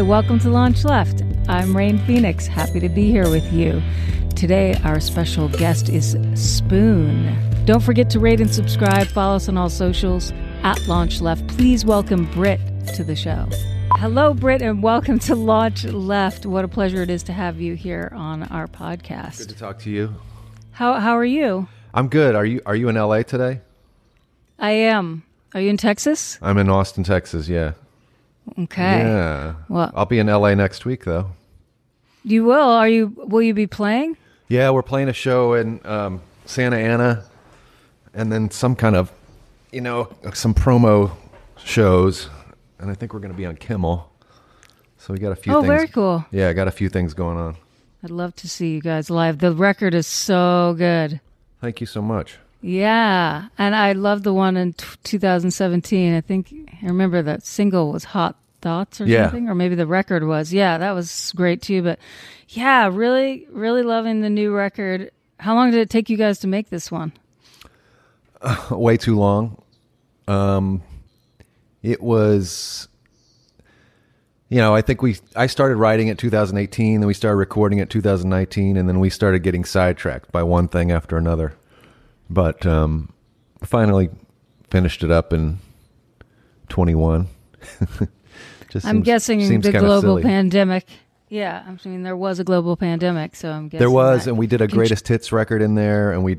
Hi, welcome to Launch Left. I'm Rain Phoenix, happy to be here with you. Today, our special guest is Spoon. Don't forget to rate and subscribe. Follow us on all socials at Launch Left. Please welcome Britt to the show. Hello, Britt, and welcome to Launch Left. What a pleasure it is to have you here on our podcast. Good to talk to you. How how are you? I'm good. Are you Are you in LA today? I am. Are you in Texas? I'm in Austin, Texas. Yeah. Okay. Yeah. Well, I'll be in LA next week, though. you will. Are you? Will you be playing? Yeah, we're playing a show in um, Santa Ana, and then some kind of, you know, some promo shows, and I think we're going to be on Kimmel. So we got a few. Oh, things. very cool. Yeah, I got a few things going on. I'd love to see you guys live. The record is so good. Thank you so much. Yeah, and I love the one in t- 2017. I think I remember that single was "Hot Thoughts" or Yeah. something, or maybe the record was. Yeah, that was great too. But yeah, really, really loving the new record. How long did it take you guys to make this one? way too long. Um, it was, you know, I think we I started writing it 2018, then we started recording it 2019, and then we started getting sidetracked by one thing after another. But um, finally finished it up in 21. Just I'm seems- guessing seems the global silly. pandemic. Yeah, I mean there was a global pandemic, so I'm guessing There was, and we did a greatest hits record in there, and we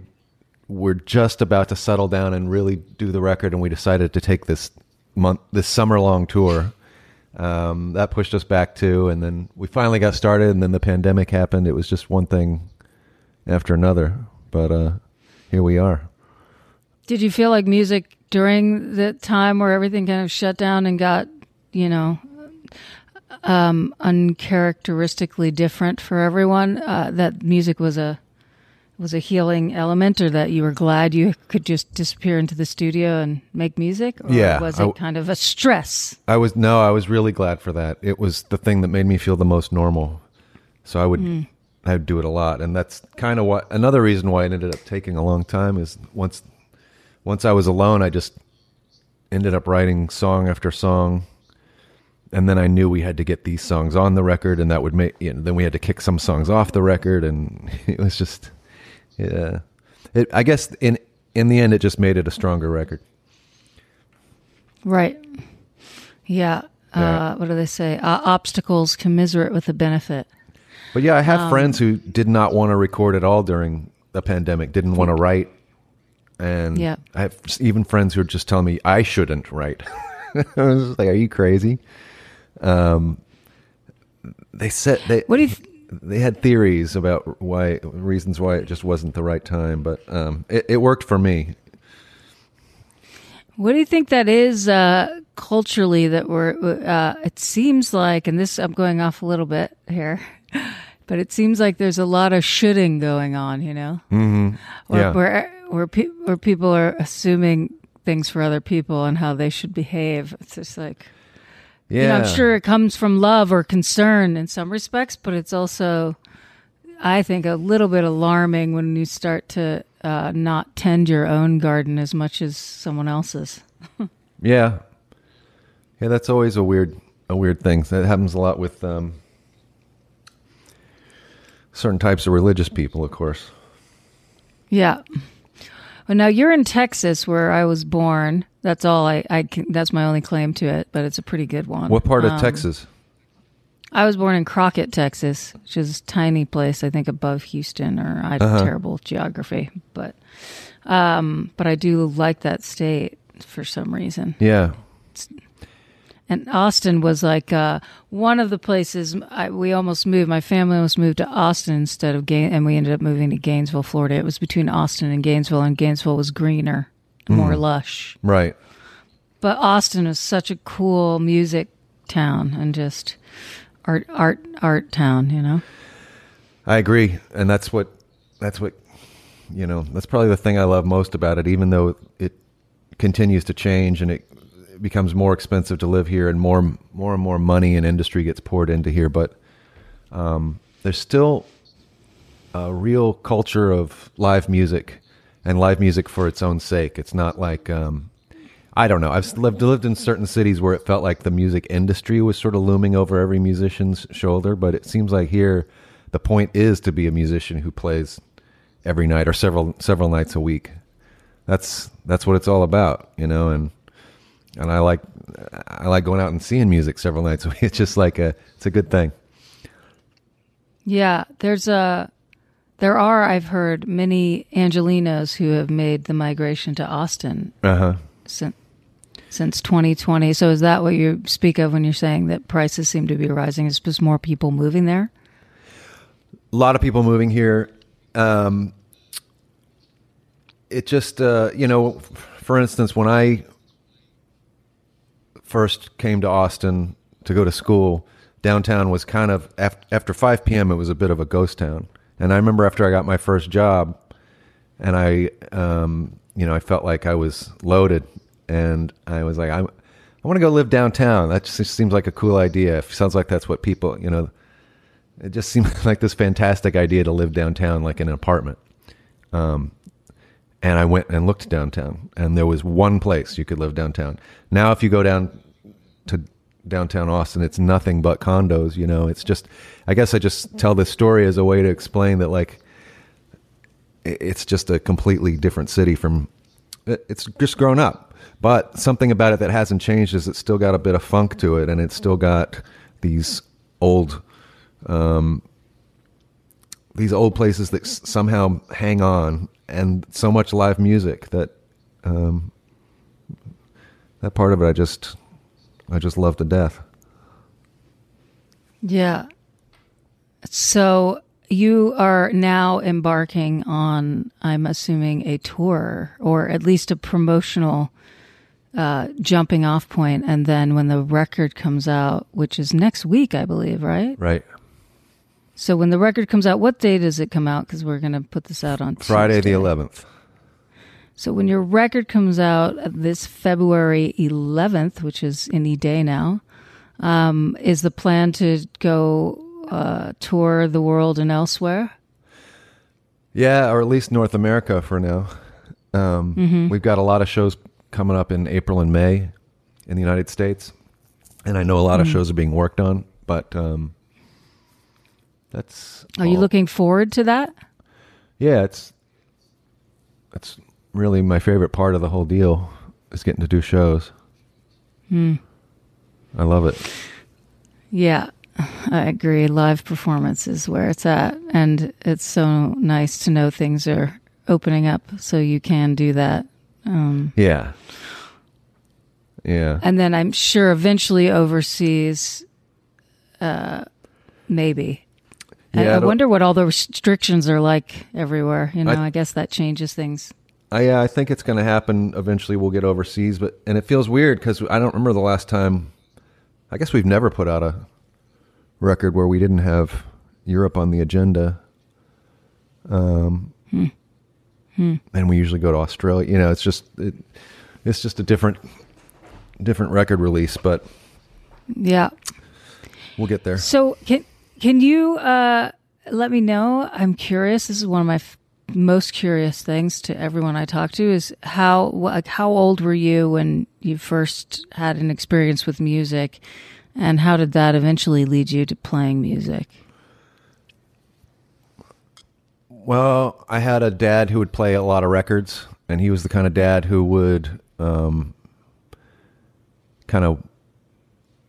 were just about to settle down and really do the record, and we decided to take this month, this summer long tour. Um, that pushed us back too, and then we finally got started, and then the pandemic happened. It was just one thing after another, but uh, here we are. Did you feel like music during the time where everything kind of shut down and got, you know, um, uncharacteristically different for everyone? Uh, that music was a was a healing element, or that you were glad you could just disappear into the studio and make music? Or Yeah, was it kind of a stress? I was no, I was really glad for that. It was the thing that made me feel the most normal. So I would I do it a lot, and that's kind of what another reason why it ended up taking a long time is once once I was alone, I just ended up writing song after song, and then I knew we had to get these songs on the record, and that would make you know, then we had to kick some songs off the record, and it was just yeah. It, I guess in in the end, it just made it a stronger record. Right. Yeah. Yeah. Uh, what do they say? Uh, obstacles commiserate with the benefit. But yeah, I have Um, friends who did not want to record at all during the pandemic, didn't want to write. And Yeah. I have even friends who are just telling me I shouldn't write. I was just like, are you crazy? Um, they said they What do you? Th- they had theories about why reasons why it just wasn't the right time, but um, it, it worked for me. What do you think that is uh, culturally that we're? Uh, it seems like, and this I'm going off a little bit here, but it seems like there's a lot of shoulding going on. You know, mm-hmm. where Yeah. where where, pe- where people are assuming things for other people and how they should behave. It's just like Yeah, you know, I'm sure it comes from love or concern in some respects, but it's also, I think, a little bit alarming when you start to uh, not tend your own garden as much as someone else's. Yeah, yeah, that's always a weird, a weird thing. That happens a lot with um, certain types of religious people, of course. Yeah. Well, now you're in Texas, where I was born. That's all I, I can. That's my only claim to it, but it's a pretty good one. What part of Um, Texas? I was born in Crockett, Texas, which is a tiny place, I think above Houston, or I have Uh-huh. terrible geography, but um, but I do like that state for some reason. Yeah, And Austin was like uh, one of the places I, we almost moved. My family almost moved to Austin instead of Gain, and we ended up moving to Gainesville, Florida. It was between Austin and Gainesville, and Gainesville was greener, more lush. right. But Austin is such a cool music town and just art, art, art town. You know. I agree, and that's what that's what you know. That's probably the thing I love most about it, even though it continues to change and it becomes more expensive to live here, and more more and more money and industry gets poured into here. But um, there's still a real culture of live music and live music for its own sake. It's not like um, I don't know. I've lived lived in certain cities where it felt like the music industry was sort of looming over every musician's shoulder, but it seems like here the point is to be a musician who plays every night or several several nights a week. That's that's what it's all about, you know, and and I like I like going out and seeing music several nights a week. It's just like a it's a good thing. Yeah, there's a there are I've heard many Angelenos who have made the migration to Austin Uh-huh. since since 2020. So is that what you speak of when you're saying that prices seem to be rising? Is just more people moving there? a lot of people moving here. Um, it just, uh, you know, for instance, when I first came to Austin to go to school, downtown was kind of after, after 5 p.m. It was a bit of a ghost town, and I remember after I got my first job, and I, um, you know, I felt like I was loaded, and I was like, I, I want to go live downtown. That just seems like a cool idea. It sounds like that's what people, you know, it just seemed like this fantastic idea to live downtown, like in an apartment. Um, and I went and looked downtown, and there was one place you could live downtown. Now, if you go down to downtown Austin, it's nothing but condos. You know, it's just. I guess I just tell this story as a way to explain that, like, it's just a completely different city from. It's just grown up, but something about it that hasn't changed is it's still got a bit of funk to it, and it's still got these old um, these old places that s- somehow hang on, and so much live music that um, that part of it I just I just love to death. Yeah. So you are now embarking on, I'm assuming, a tour or at least a promotional uh, jumping off point. And then when the record comes out, which is next week, I believe, right? Right, So when the record comes out, what day does it come out? Because we're going to put this out on Friday the eleventh. So when your record comes out this February 11th, which is any day now, um, is the plan to go uh, tour the world and elsewhere? Yeah, or at least North America for now. Um, We've got a lot of shows coming up in April and May in the United States, and I know a lot of shows are being worked on. But um, that's Are you looking forward to that? Yeah, it's it's really my favorite part of the whole deal is getting to do shows. I love it. Yeah, I agree. Live performance is where it's at. And it's so nice to know things are opening up so you can do that. Um, Yeah. Yeah. and then I'm sure eventually overseas, uh, maybe. I- Yeah, I, it'll- wonder what all the restrictions are like everywhere. You know, I- I, guess that changes things. I, yeah, I think it's going to happen eventually. We'll get overseas, but and it feels weird because I don't remember the last time. I guess we've never put out a record where we didn't have Europe on the agenda. Um, and we usually go to Australia. You know, it's just it, it's just a different different record release, but Yeah. we'll get there. So can can you uh, let me know? I'm curious. This is one of my f- most curious things to everyone I talk to is how like how old were you when you first had an experience with music, and how did that eventually lead you to playing music? Well, I had a dad who would play a lot of records, and he was the kind of dad who would um, kind of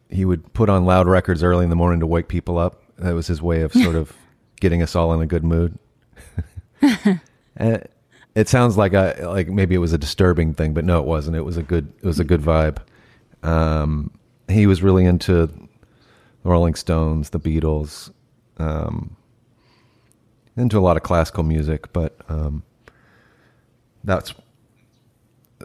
he would put on loud records early in the morning to wake people up. That was his way of sort of getting us all in a good mood. and it sounds like I like maybe it was a disturbing thing, but no, it wasn't. It was a good it was a good vibe. Um, he was really into the Rolling Stones, the Beatles. Um, into a lot of classical music, but um, that's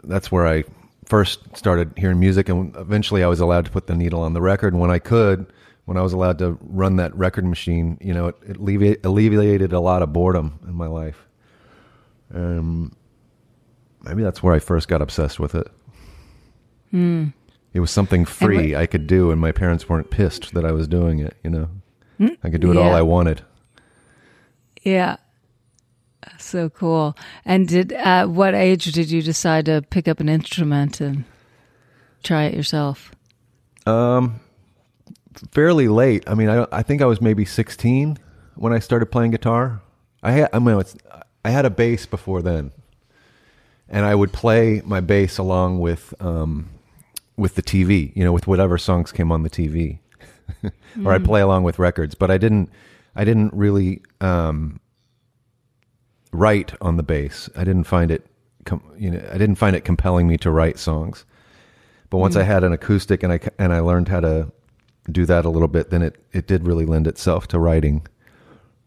that's where I first started hearing music, and eventually I was allowed to put the needle on the record. And when I could, when I was allowed to run that record machine, you know, it, it alleviate, alleviated a lot of boredom in my life. Um, maybe that's where I first got obsessed with it. It was something free I could do, and my parents weren't pissed that I was doing it. You know, I could do it all I wanted. Yeah. So cool. And did at what age did you decide to pick up an instrument and try it yourself? Um, fairly late. I mean, I I think I was maybe 16 when I started playing guitar. I had I mean, it's, I had a bass before then, and I would play my bass along with um, with the TV. You know, with whatever songs came on the TV, or I'd play along with records. But I didn't I didn't really um, write on the bass. I didn't find it. Com- you know, I didn't find it compelling me to write songs. But once I had an acoustic and I and I learned how to do that a little bit, then it it did really lend itself to writing.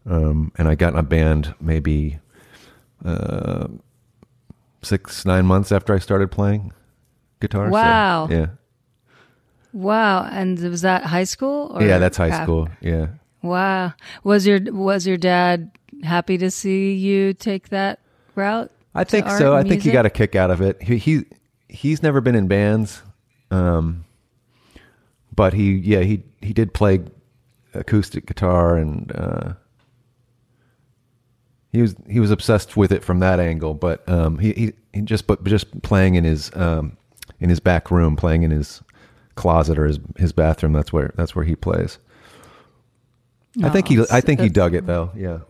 Um, and I got in a band maybe uh, six nine months after I started playing guitar. so, Wow. yeah, Wow. And was that high school? Or yeah, that's high school. Yeah, Wow. Was your was your dad happy to see you take that route? I think so. I think he got a kick out of it. He, he he's never been in bands, um, but he yeah he he did play acoustic guitar and uh, he was he was obsessed with it from that angle. But um, he, he he just but just playing in his um, in his back room, playing in his closet or his his bathroom. That's where that's where he plays. I think he I think he dug it though. Yeah.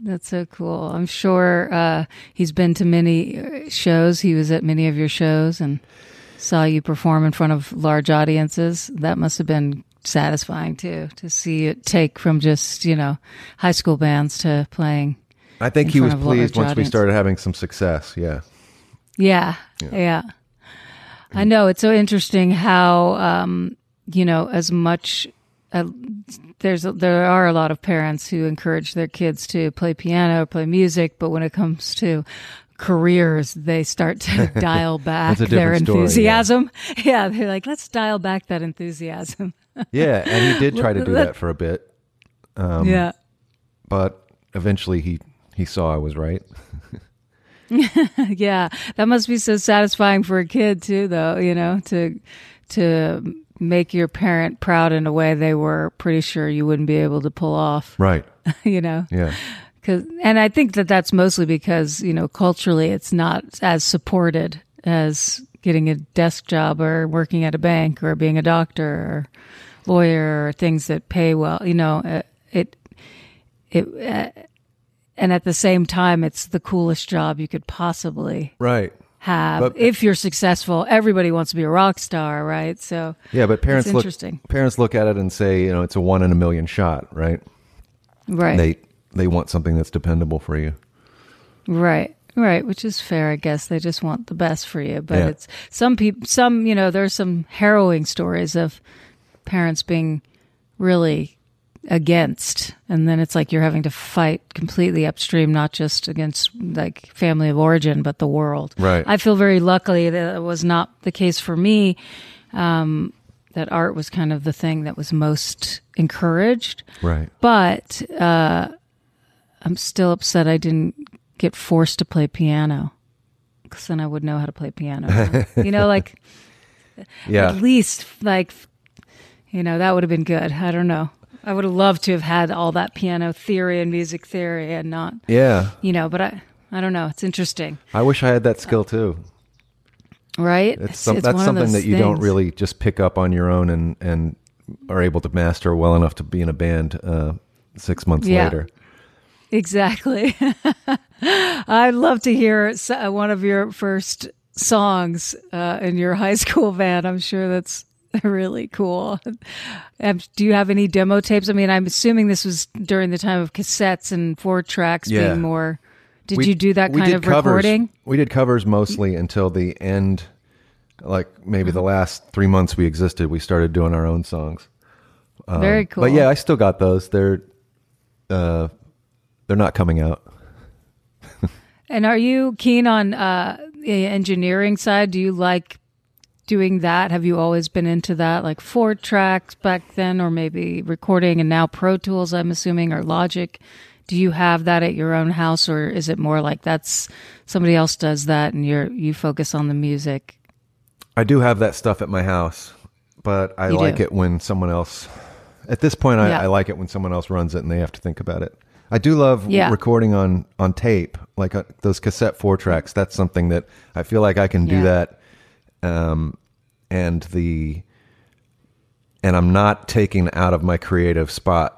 That's so cool. I'm sure uh, he's been to many uh, shows. He was at many of your shows and saw you perform in front of large audiences. That must have been satisfying too, to see it take from just, you know, high school bands to playing. I think in he was pleased once we started having some success. Yeah. Yeah, yeah. I know it's so interesting how um, you know as much uh, there's there are a lot of parents who encourage their kids to play piano, or play music, but when it comes to careers, they start to dial back their different story, yeah. enthusiasm. Yeah. they're like, let's dial back that enthusiasm. Yeah, and he did try to do that for a bit, Um, yeah. but eventually he he saw I was right. yeah that must be so satisfying for a kid too though you know to to make your parent proud in a way they were pretty sure you wouldn't be able to pull off Right. you know Yeah. Cause, and i think that that's mostly because you know culturally it's not as supported as getting a desk job or working at a bank or being a doctor or lawyer or things that pay well you know uh, it it uh, and at the same time it's the coolest job you could possibly Right. have But- if you're successful everybody wants to be a rock star right so Yeah, but parents look interesting. parents look at it and say, you know, it's a one in a million shot, right? right They they want something that's dependable for you. right right which is fair i guess they just want the best for you but Yeah. it's some people some you know there's some harrowing stories of parents being really against and then it's like you're having to fight completely upstream not just against like family of origin but the world Right. i feel very luckily that it was not the case for me um, that art was kind of the thing that was most encouraged Right. but uh, I'm still upset I didn't get forced to play piano because then I would know how to play piano. you know, like Yeah. at least like you know that would have been good. I don't know. I would have loved to have had all that piano theory and music theory and not Yeah. you know. But I I don't know. It's interesting, I wish I had that skill too. right? It's, some, it's that's something that you don't really just pick up on your own and and are able to master well enough to be in a band uh, six months Yeah. later. Exactly. I'd love to hear uh, one of your first songs uh, in your high school band. I'm sure that's really cool. Um, do you have any demo tapes? I mean, I'm assuming this was during the time of cassettes and four tracks Yeah. being more. Did We- you do that kind of covers. recording? We did covers mostly until the end, like maybe the last three months we existed. We started doing our own songs. Um, Very cool. But yeah, I still got those. They're uh, they're not coming out. And are you keen on uh, the engineering side? Do you like doing that? Have you always been into that, like four tracks back then, or maybe recording and now Pro Tools? I'm assuming or Logic. Do you have that at your own house, or is it more like that's somebody else does that and you're you focus on the music? I do have that stuff at my house, but I You like do. it when someone else. At this point, I, Yeah. I like it when someone else runs it and they have to think about it. I do love Yeah. recording on on tape, like uh, those cassette four tracks. That's something that I feel like I can do Yeah. that um, and the and I'm not taking out of my creative spot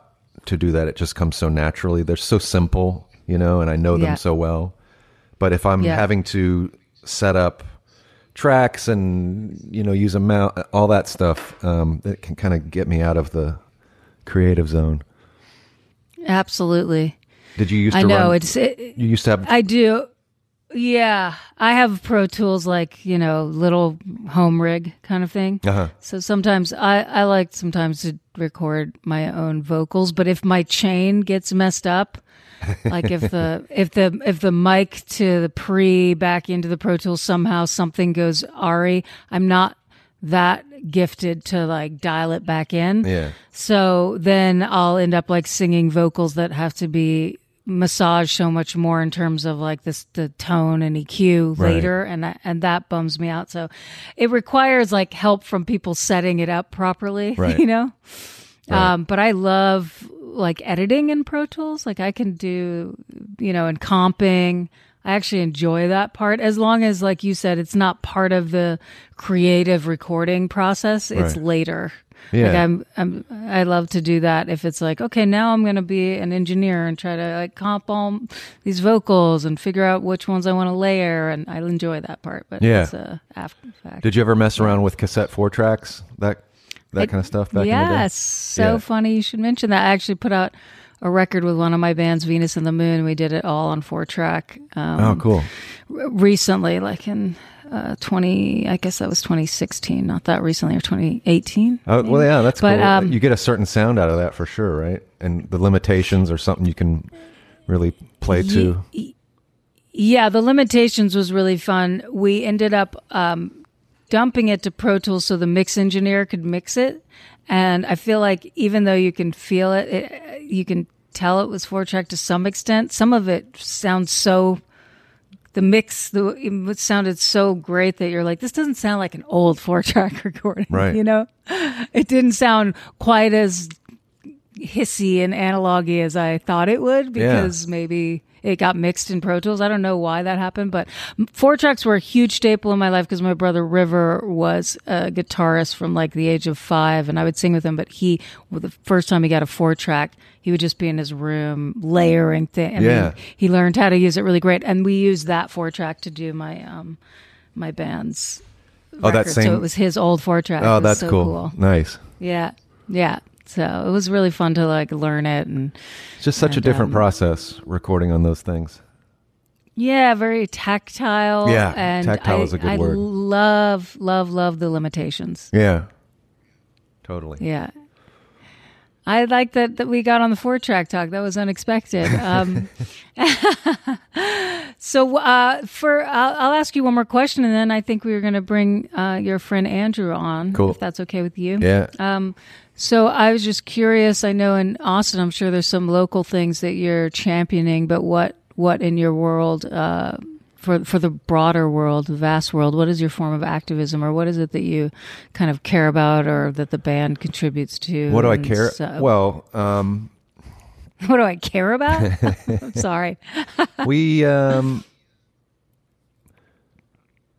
to do that. It just comes so naturally. They're so simple, you know, and I know Yeah. them so well. But if I'm having to set up tracks and you know use a mount, all that stuff, um, it can kind of get me out of the creative zone. Absolutely. Did you used to I know run? it's it, you used to have I do. Yeah, I have Pro Tools like you know little home rig kind of thing. uh-huh. So sometimes I I like sometimes to record my own vocals, but if my chain gets messed up, like if the if the if the mic to the pre back into the Pro Tools somehow something goes Ari, I'm not that gifted to like dial it back in. yeah. So then I'll end up like singing vocals that have to be massaged so much more in terms of like this the tone and EQ Right. later and that, and that bums me out. So it requires like help from people setting it up properly, Right. you know. Right. Um, but I love like editing in Pro Tools. Like I can do, you know, and comping. I actually enjoy that part as long as, like you said, it's not part of the creative recording process. It's Right. later. Yeah. Like I'm, I'm, I love to do that. If it's like, okay, now I'm going to be an engineer and try to like comp all these vocals and figure out which ones I want to layer, and I enjoy that part. But Yeah. it's a after fact. Did you ever mess around with cassette four tracks? That that I- kind of stuff back in the day? yes, so Yeah. funny you should mention that. I actually put out a record with one of my bands, Venus and the Moon. We did it all on four track. Um, Oh, cool. r- recently, like in uh, 20, I guess that was 2016, not that recently, or 2018. Oh, well, yeah, that's But, cool. um, you get a certain sound out of that for sure, right? And the limitations are something you can really play to. Yeah, the limitations was really fun. We ended up um, dumping it to Pro Tools so the mix engineer could mix it. And I feel like even though you can feel it, it you can tell it was four track to some extent. Some of it sounds so. The mix, the it sounded so great that you're like, this doesn't sound like an old four track recording, Right. You know, it didn't sound quite as hissy and analogy as I thought it would because maybe it got mixed in Pro Tools. I don't know why that happened, but four tracks were a huge staple in my life because my brother River was a guitarist from like the age of five, and I would sing with him. But he, well, the first time he got a four track, he would just be in his room layering things. Yeah. mean, he learned how to use it really great, and we used that four track to do my um my band's. Oh, that same- So it was his old four track. Oh, that's so cool. Nice. yeah, yeah. So it was really fun to like learn it and It's just such a different um, process recording on those things. yeah, very tactile. Yeah, and tactile I, is a good I word. love, love, love the limitations. Yeah. Totally. Yeah. I like that, that we got on the four track talk. That was unexpected. Um, so, uh, for I'll, I'll ask you one more question, and then I think we were going to bring uh, your friend Andrew on, Cool. if that's okay with you. Yeah. Um, so I was just curious. I know in Austin, I'm sure there's some local things that you're championing, but what what in your world, uh, for for the broader world, the vast world, what is your form of activism, or what is it that you kind of care about, or that the band contributes to? What do I care? so- Well, um, what do I care about? I'm sorry. we um,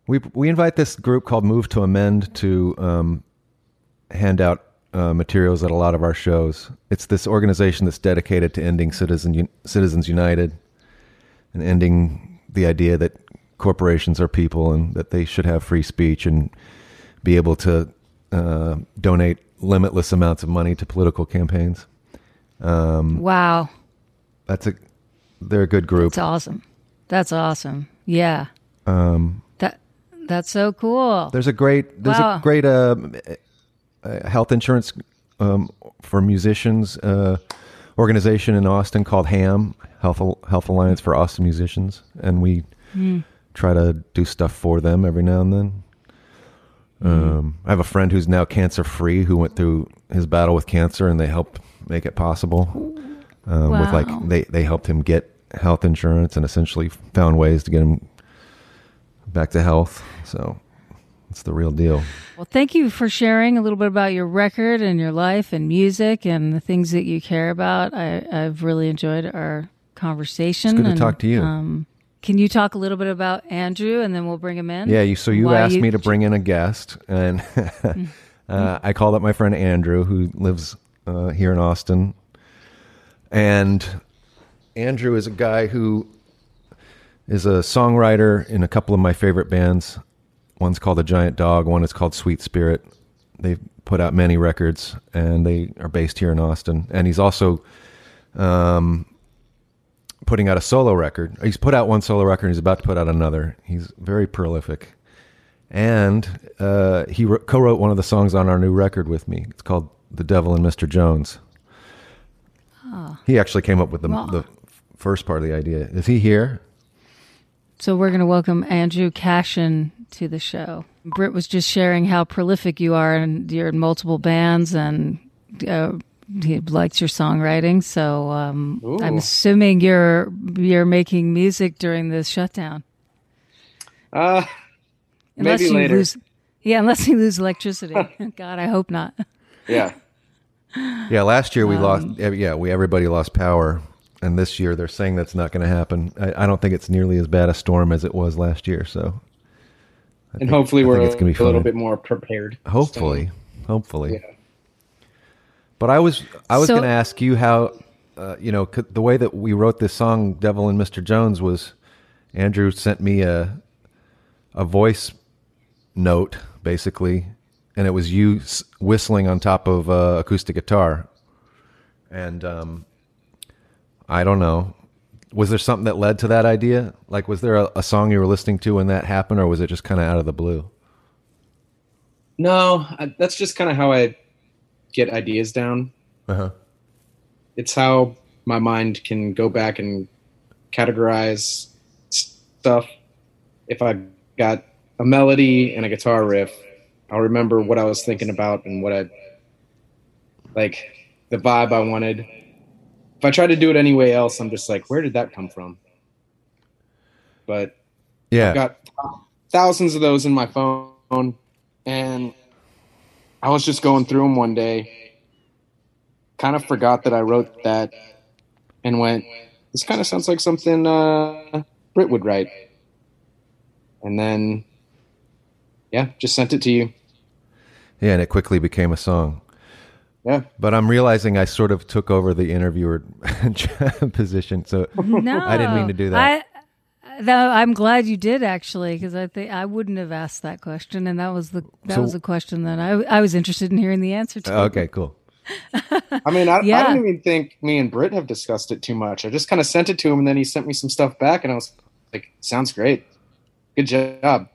we we invite this group called Move to Amend to um, hand out uh, materials at a lot of our shows. It's this organization that's dedicated to ending Citizen Citizens United and ending the idea that corporations are people and that they should have free speech and be able to uh, donate limitless amounts of money to political campaigns. Wow, That's a they're a good group. that's awesome. That's awesome. Yeah. Um. That that's so cool. There's a great there's Wow. a great uh, uh, health insurance um, for musicians uh, organization in Austin called HAAM Health Health Alliance for Austin Musicians, and we try to do stuff for them every now and then. Um, I have a friend who's now cancer free who went through his battle with cancer, and they helped make it possible. Um, With like they they helped him get health insurance and essentially found ways to get him back to health. So it's the real deal. Well, thank you for sharing a little bit about your record and your life and music and the things that you care about. I, I've really enjoyed our conversation. It's good to talk to you. Um, can you talk a little bit about Andrew, and then we'll bring him in? Yeah. You, so you Why asked you- me to bring in a guest, and uh, I called up my friend Andrew, who lives uh, here in Austin. And Andrew is a guy who is a songwriter in a couple of my favorite bands. One's called The Giant Dog. One is called Sweet Spirit. They've put out many records, and they are based here in Austin. And he's also um, putting out a solo record. He's put out one solo record. and He's about to put out another. He's very prolific, and uh, he wr- co-wrote one of the songs on our new record with me. It's called "The Devil and Mr. Jones." He actually came up with the, Well- the first part of the idea. Is he here? So we're going to welcome Andrew Cashen to the show. Britt was just sharing how prolific you are, and you're in multiple bands, and uh, he likes your songwriting. So um, I'm assuming you're you're making music during this shutdown, Uh, unless Maybe you later. lose. Yeah, unless you lose electricity. God, I hope not. yeah. Yeah, last year we Um, lost. Yeah, we everybody lost power, and this year they're saying that's not going to happen. I, I don't think it's nearly as bad a storm as it was last year. So And hopefully I we're a, it's gonna be a little bit more prepared. hopefully, hopefully. Yeah. But I was I was So- going to ask you how uh, you know c- the way that we wrote this song, "Devil and Mr. Jones," was Andrew sent me a a voice note basically, and it was you whistling on top of uh, acoustic guitar, and um, I don't know. Was there something that led to that idea? Like, was there a, a song you were listening to when that happened, or was it just kind of out of the blue? No, I, that's just kind of how I get ideas down. Uh-huh. It's how my mind can go back and categorize stuff. If I got a melody and a guitar riff, I'll remember what I was thinking about and what I like the vibe I wanted. If I try to do it any way else, I'm just like, where did that come from? But Yeah. I've got thousands of those in my phone, and I was just going through them one day. Kind of forgot that I wrote that, and went, "This kind of sounds like something uh, Britt would write." And then, yeah, just sent it to you. Yeah, and it quickly became a song. Yeah, But I'm realizing I sort of took over the interviewer position. So No, I didn't mean to do that. I, though I'm glad you did actually, because I think I wouldn't have asked that question, and that was the that So- was the question that I I was interested in hearing the answer to. Oh, okay, cool. I mean, I, Yeah. I don't even think me and Britt have discussed it too much. I just kind of sent it to him, and then he sent me some stuff back, and I was like, "Sounds great, good job."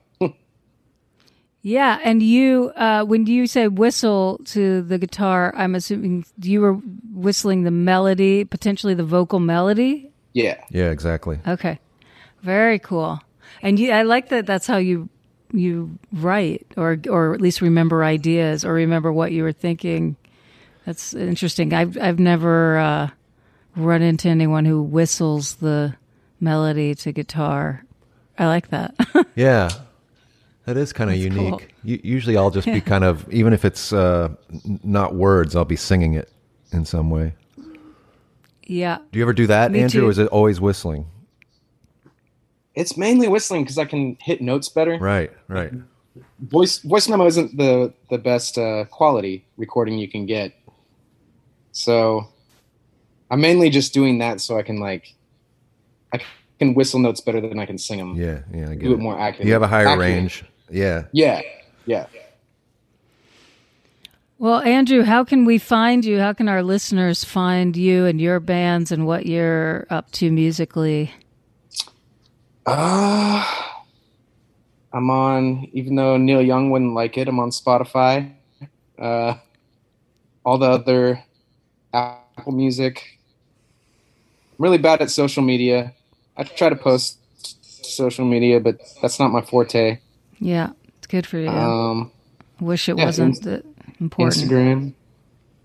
Yeah, and you, uh, when you say whistle to the guitar, I'm assuming you were whistling the melody, potentially the vocal melody. Yeah. Yeah, exactly. Okay, very cool. And you, I like that. That's how you you write, or or at least remember ideas, or remember what you were thinking. That's interesting. I've I've never uh, run into anyone who whistles the melody to guitar. I like that. Yeah. That is kind of That's unique. cool. U- usually I'll just be kind of, even if it's uh, not words, I'll be singing it in some way. yeah. Do you ever do that, Me Andrew, too. or is it always whistling? It's mainly whistling because I can hit notes better. Right, right. Voice voice memo isn't the the best uh, quality recording you can get, so I'm mainly just doing that so I can like I can whistle notes better than I can sing them. Yeah, yeah, I get Do it. it more accurately. You have a higher Accurate. range. Yeah. Yeah, yeah. Well, Andrew, how can we find you? How can our listeners find you and your bands and what you're up to musically? Uh, I'm on, even though Neil Young wouldn't like it, I'm on Spotify. Uh, all the other Apple Music. I'm really bad at social media. I try to post social media, but that's not my forte. Yeah, it's good for you. Um, Wish it yeah, wasn't that important. Instagram,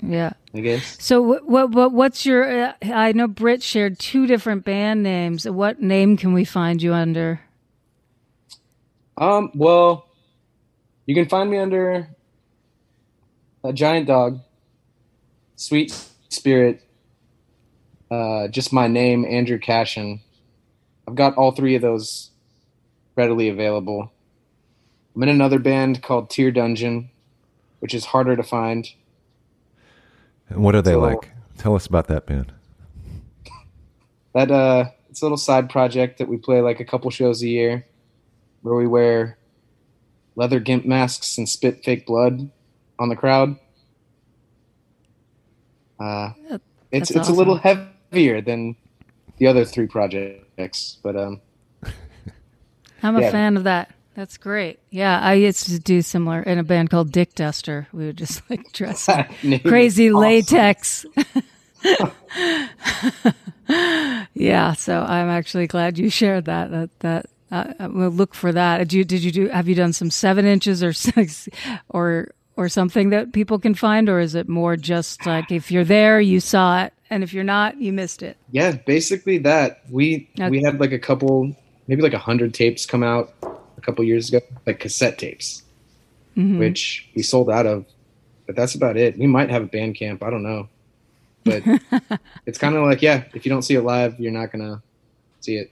Yeah. I guess. So what, what what what's your? Uh, I know Britt shared two different band names. What name can we find you under? Um, well, you can find me under a giant dog, sweet spirit, uh, just my name, Andrew Cashen. I've got all three of those readily available. I'm in another band called Tear Dungeon, which is harder to find. And what are they So- like? Tell us about that band. That uh, it's a little side project that we play like a couple shows a year, where we wear leather gimp masks and spit fake blood on the crowd. Uh, That- it's that's it's a little heavier than the other three projects, but um, I'm a Yeah. fan of that. That's great. Yeah, I used to do similar in a band called Dick Duster. We would just like dress crazy awesome. latex. yeah, so I'm actually glad you shared that. That that uh, I will look for that. Did you did you do? Have you done some seven inches or six or or something that people can find, or is it more just like if you're there, you saw it, and if you're not, you missed it? Yeah, basically that. We Okay. we had like a couple, maybe like a hundred tapes come out a couple years ago, like cassette tapes, Mhm. which we sold out of. But that's about it. We might have a Bandcamp. I don't know, but it's kind of like yeah, if you don't see it live, you're not gonna see it.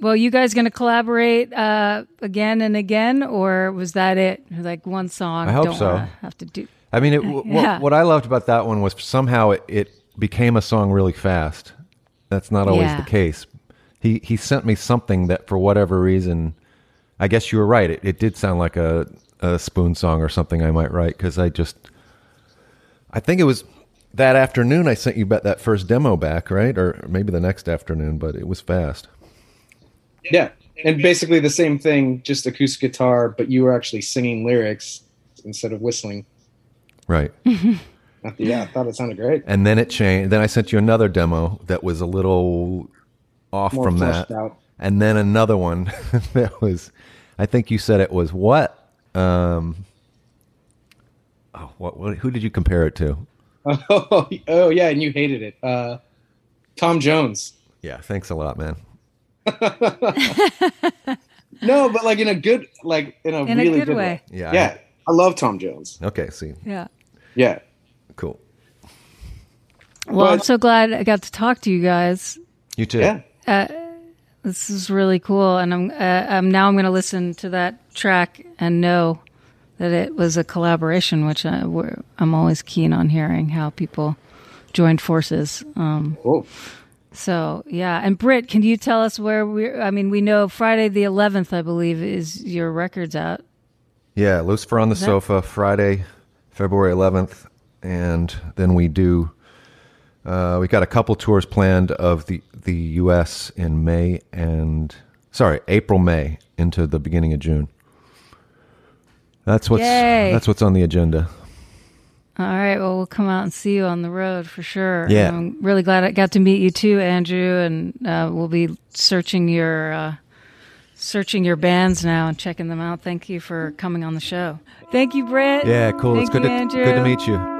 Well, you guys going to collaborate uh, again and again, or was that it? Like one song? I hope don't so. Have to do. I mean, it, w- Yeah. what, what I loved about that one was somehow it, it became a song really fast. That's not always Yeah. the case. He he sent me something that, for whatever reason, I guess you were right. It, it did sound like a, a spoon song or something I might write because I just, I think it was that afternoon I sent you bet that first demo back, right? Or maybe the next afternoon, but it was fast. Yeah, and basically the same thing, just acoustic guitar, but you were actually singing lyrics instead of whistling. Right. Yeah, I thought it sounded great. And then it changed. Then I sent you another demo that was a little off More from that. out. And then another one that was, I think you said it was what? Um, oh, what, what? Who did you compare it to? Oh, oh yeah, and you hated it. Uh, Tom Jones. Yeah, thanks a lot, man. No, but like in a good, like in a In a really good way. Yeah. Yeah, I love Tom Jones. Okay, see, Yeah. Yeah, cool. Well, I'm so glad I got to talk to you guys. You too. yeah. This is really cool, and I'm, uh, I'm now I'm going to listen to that track and know that it was a collaboration, which I, we're, I'm always keen on hearing how people joined forces. Um, Cool. so yeah, and Britt, can you tell us where we? I mean, we know Friday the 11th, I believe, is your records out. Yeah, Lucifer on the that- sofa, Friday, February 11th, and then we do. Uh, we got a couple tours planned of the the U.S. in May and sorry, April, May into the beginning of June. That's what's Yay. that's what's on the agenda. All right. Well, we'll come out and see you on the road for sure. Yeah. I'm really glad I got to meet you too, Andrew. And uh, we'll be searching your uh, searching your bands now and checking them out. Thank you for coming on the show. Thank you, Britt. Yeah, cool. Thank it's good you, to Andrew. good to meet you.